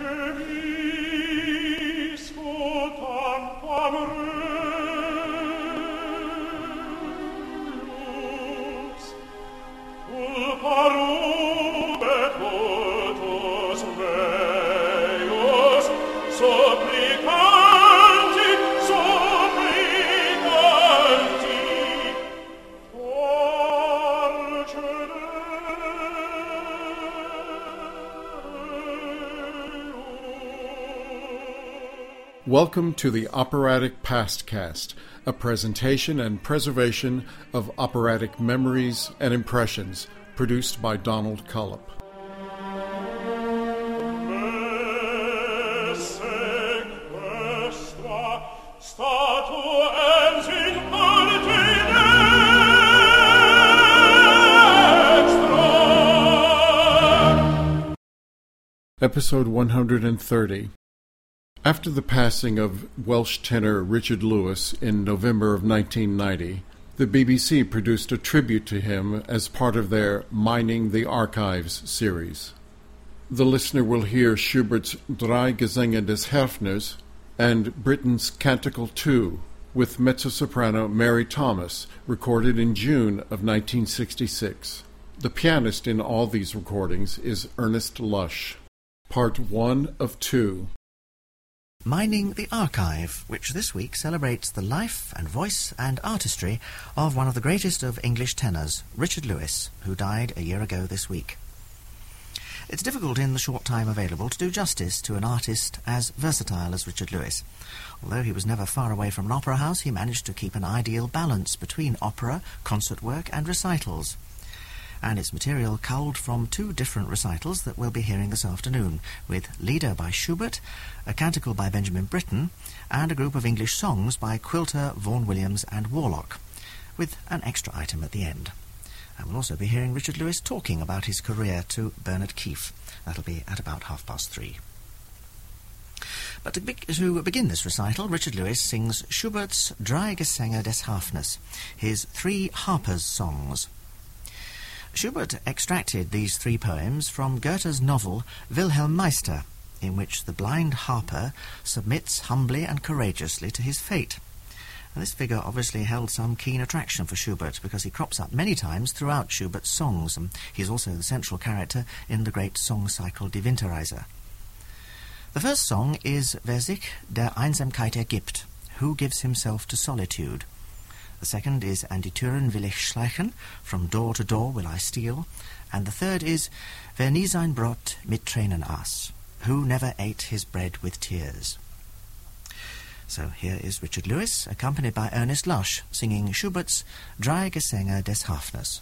Lasciami Welcome to the Operatic Pastcast, a presentation and preservation of operatic memories and impressions, produced by Donald Collup. Episode 130 after the passing of Welsh tenor Richard Lewis in November of 1990, the BBC produced a tribute to him as part of their Mining the Archives series. The listener will hear Schubert's Drei Gesänge des Harfners and Britten's Canticle II with mezzo-soprano Mary Thomas, recorded in June of 1966. The pianist in all these recordings is Ernest Lush. Part 1 of 2 Mining the Archive, which this week celebrates the life and voice and artistry of one of the greatest of English tenors, Richard Lewis, who died a year ago this week. It's difficult in the short time available to do justice to an artist as versatile as Richard Lewis. Although he was never far away from an opera house, he managed to keep an ideal balance between opera, concert work, and recitals and its material culled from two different recitals that we'll be hearing this afternoon, with Lieder by Schubert, a canticle by Benjamin Britten, and a group of English songs by Quilter, Vaughan Williams, and Warlock, with an extra item at the end. And we'll also be hearing Richard Lewis talking about his career to Bernard Keefe. That'll be at about half past three. But to, be- to, begin this recital, Richard Lewis sings Schubert's Drei Gesänge des Harfners, his three harpers' songs, Schubert extracted these three poems from Goethe's novel Wilhelm Meister, in which the blind harper submits humbly and courageously to his fate. And this figure obviously held some keen attraction for Schubert because he crops up many times throughout Schubert's songs, and he is also the central character in the great song cycle Die. The first song is Wer sich der Einsamkeit ergibt, Who Gives Himself to Solitude. The second is An die will ich schleichen, From door to door will I steal. And the third is Wer nie sein Brot mit Tränen aß, Who never ate his bread with tears. So here is Richard Lewis, accompanied by Ernest Lush, singing Schubert's Drei Gesänge des Harfners.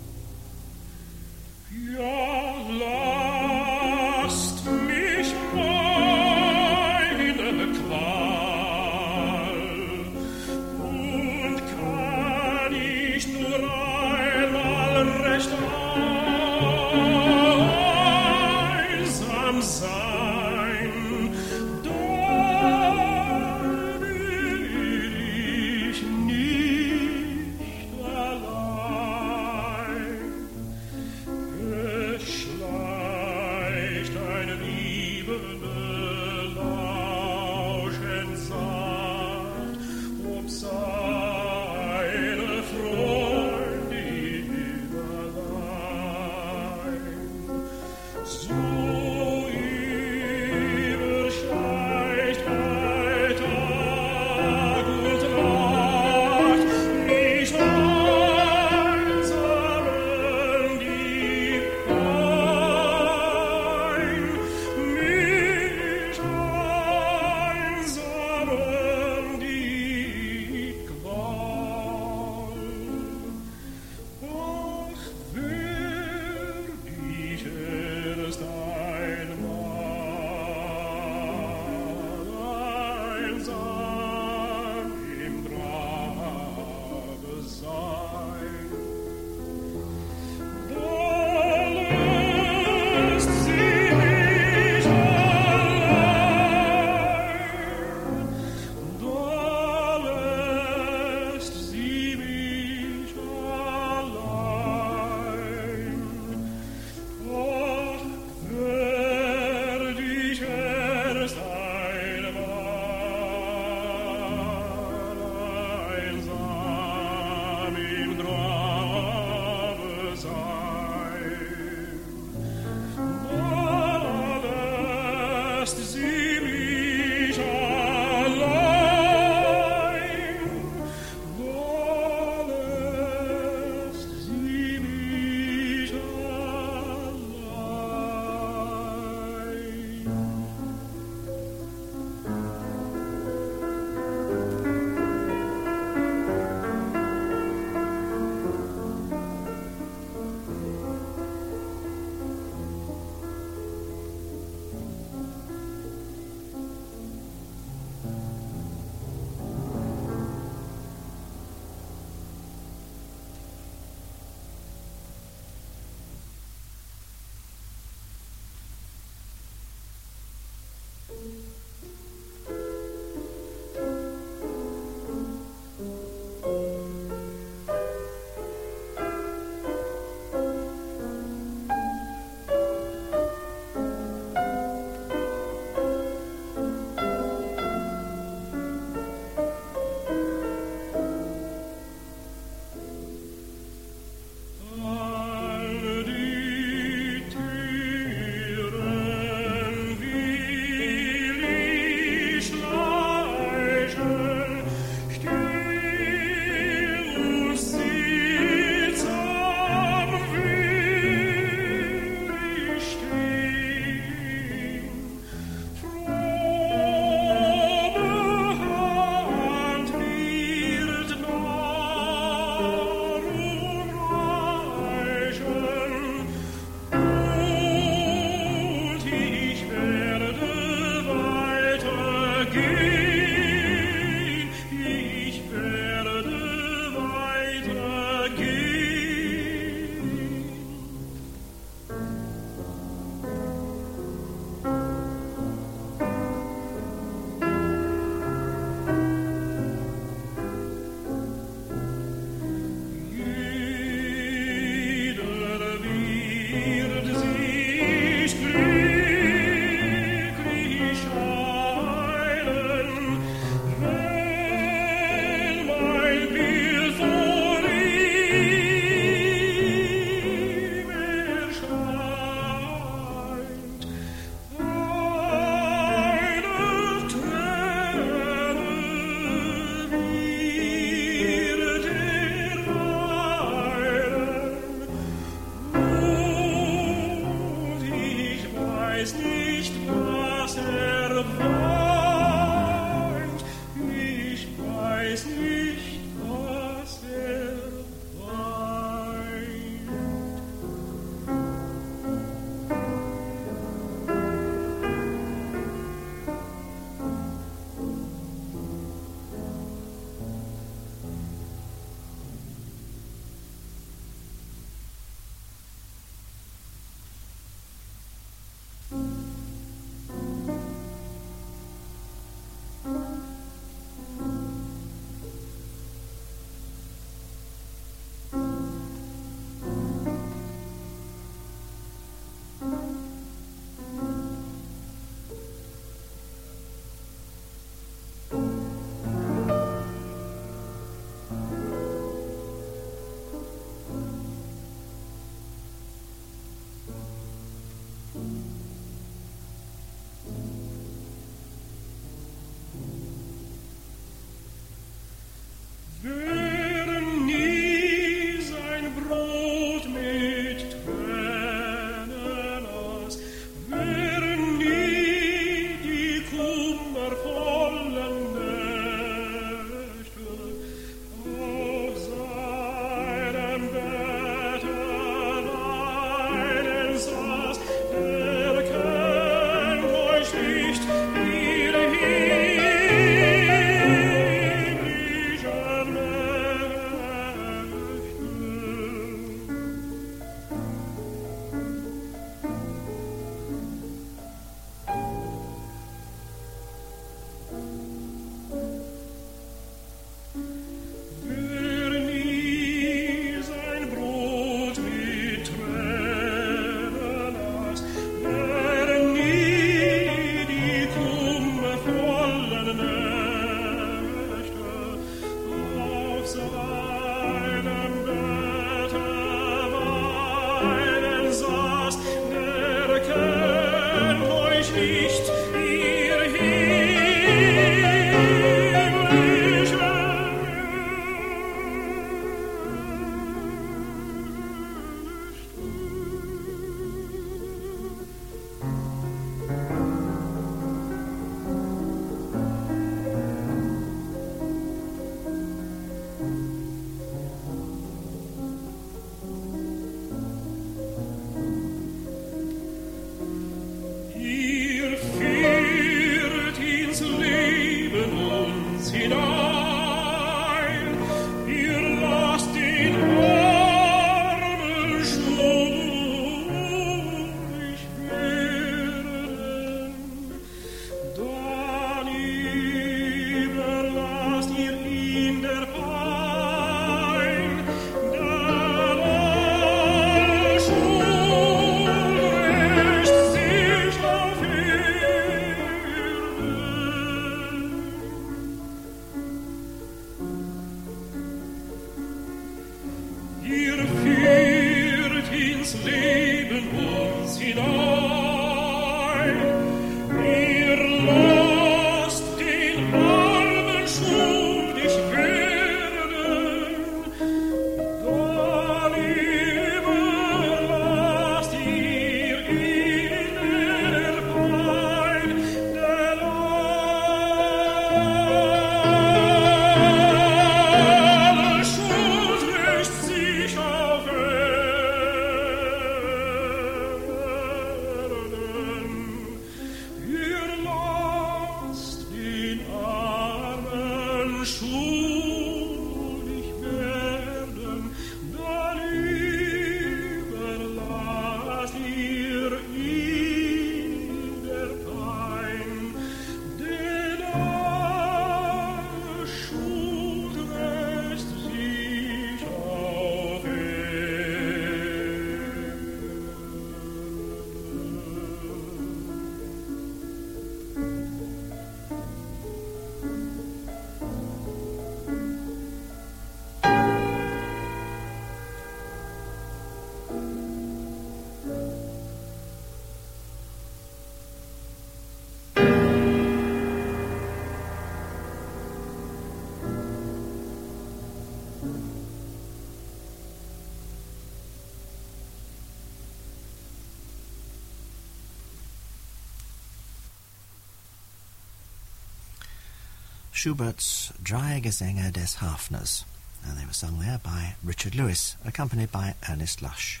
Schubert's Drei Gesänge des Harfners, and they were sung there by Richard Lewis, accompanied by Ernest Lush.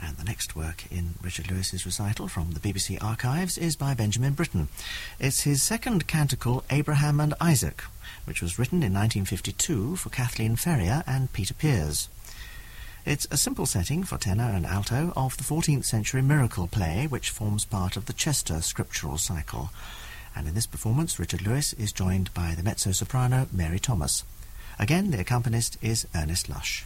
And the next work in Richard Lewis's recital from the BBC archives is by Benjamin Britten. It's his second canticle, Abraham and Isaac, which was written in 1952 for Kathleen Ferrier and Peter Pears. It's a simple setting for tenor and alto of the 14th century miracle play, which forms part of the Chester scriptural cycle and in this performance Richard Lewis is joined by the mezzo-soprano Mary Thomas. Again, the accompanist is Ernest Lush.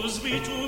Knows me to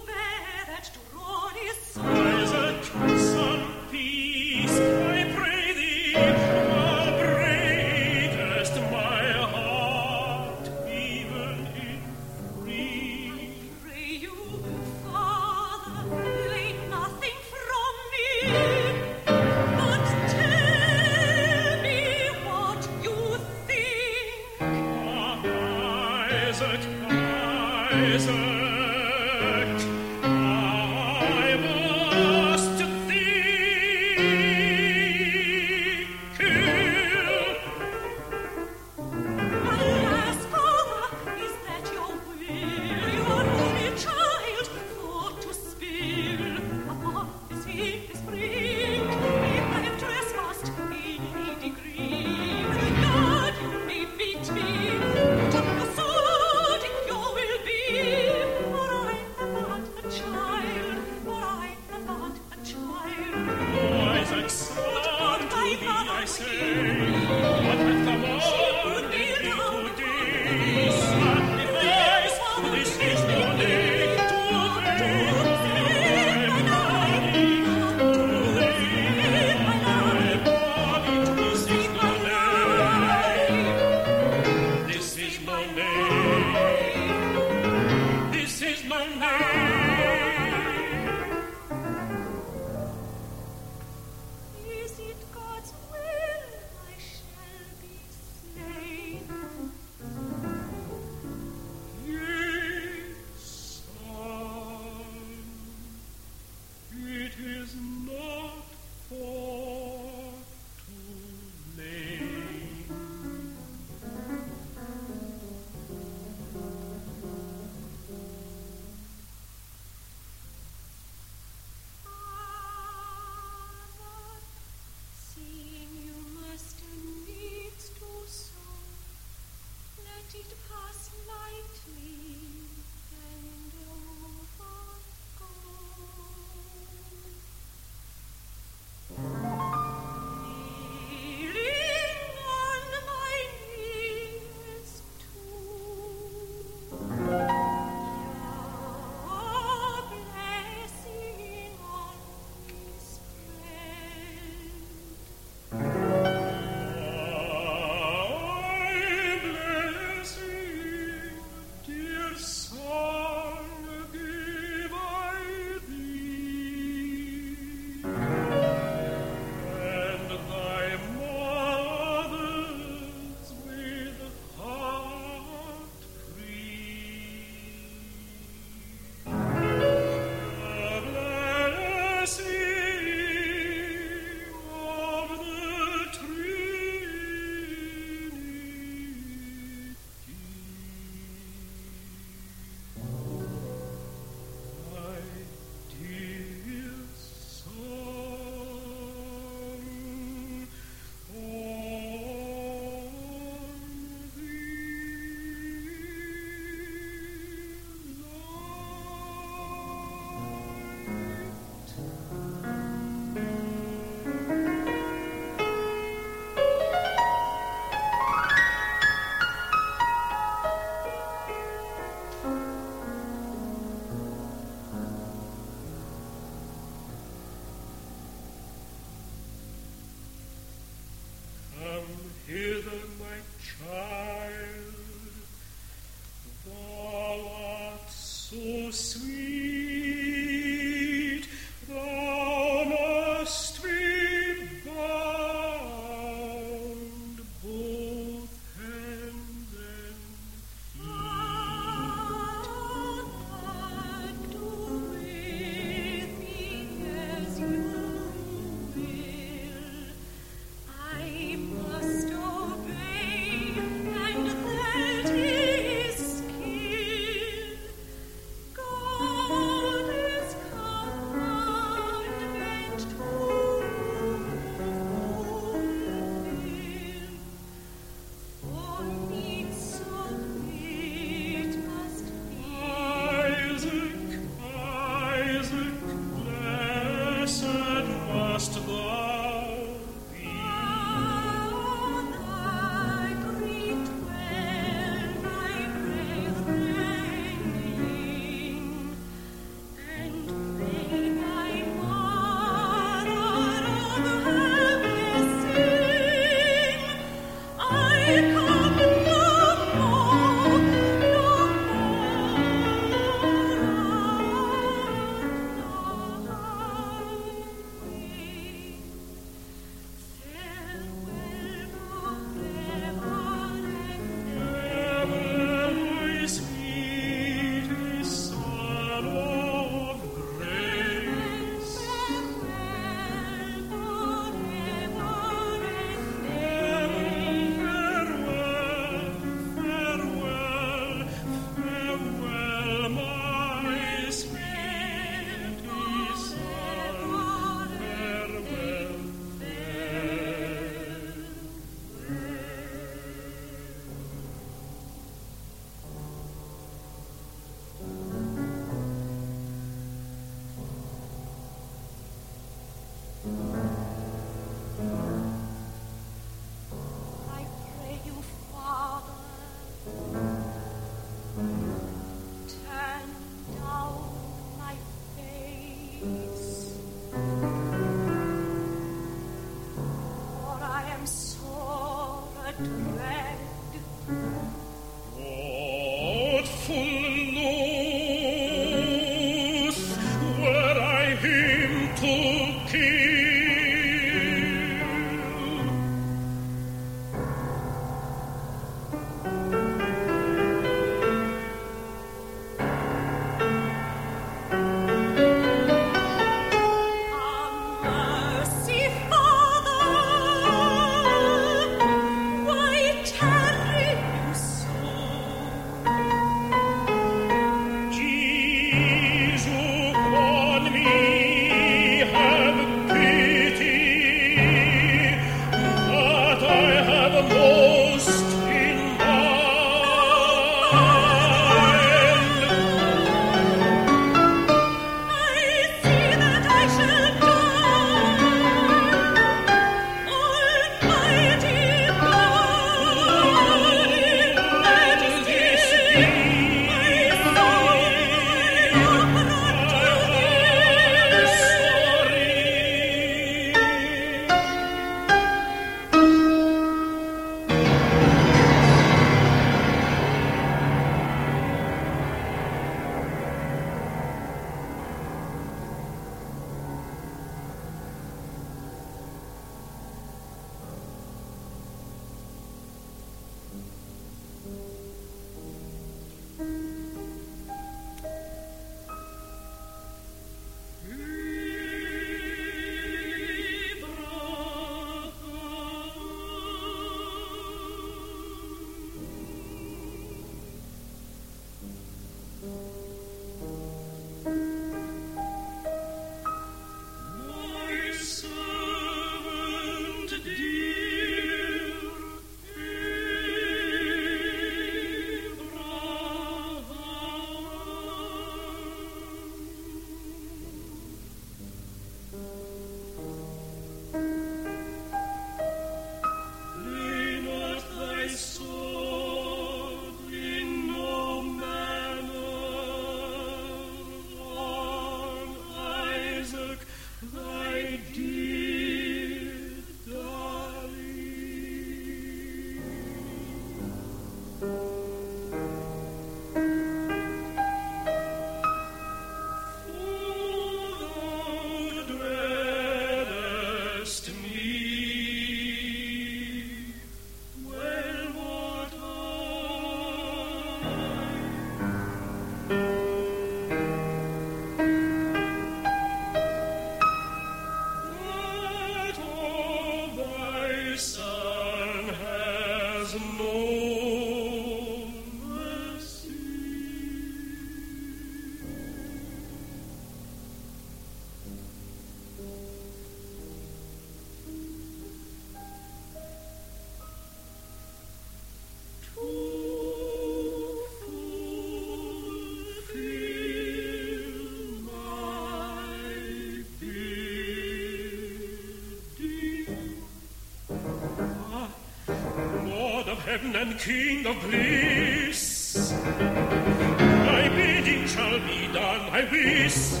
heaven and King of bliss, thy bidding shall be done, I wis.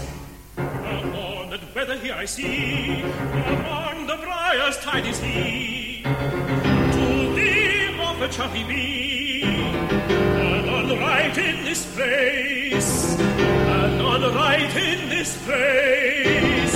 Upon that wether here I see, among the briars tied is he. To thee offered shall he be, and unright in this place, and unright in this place.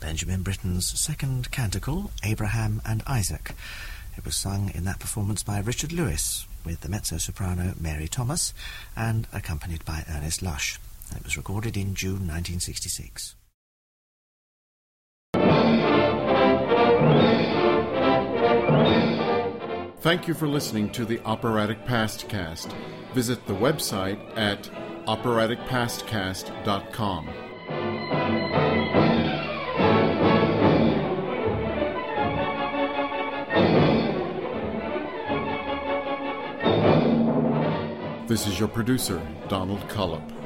Benjamin Britten's second canticle, Abraham and Isaac. It was sung in that performance by Richard Lewis with the mezzo-soprano Mary Thomas and accompanied by Ernest Lush. It was recorded in June 1966. Thank you for listening to the Operatic Pastcast. Visit the website at operaticpastcast.com. This is your producer, Donald Collup.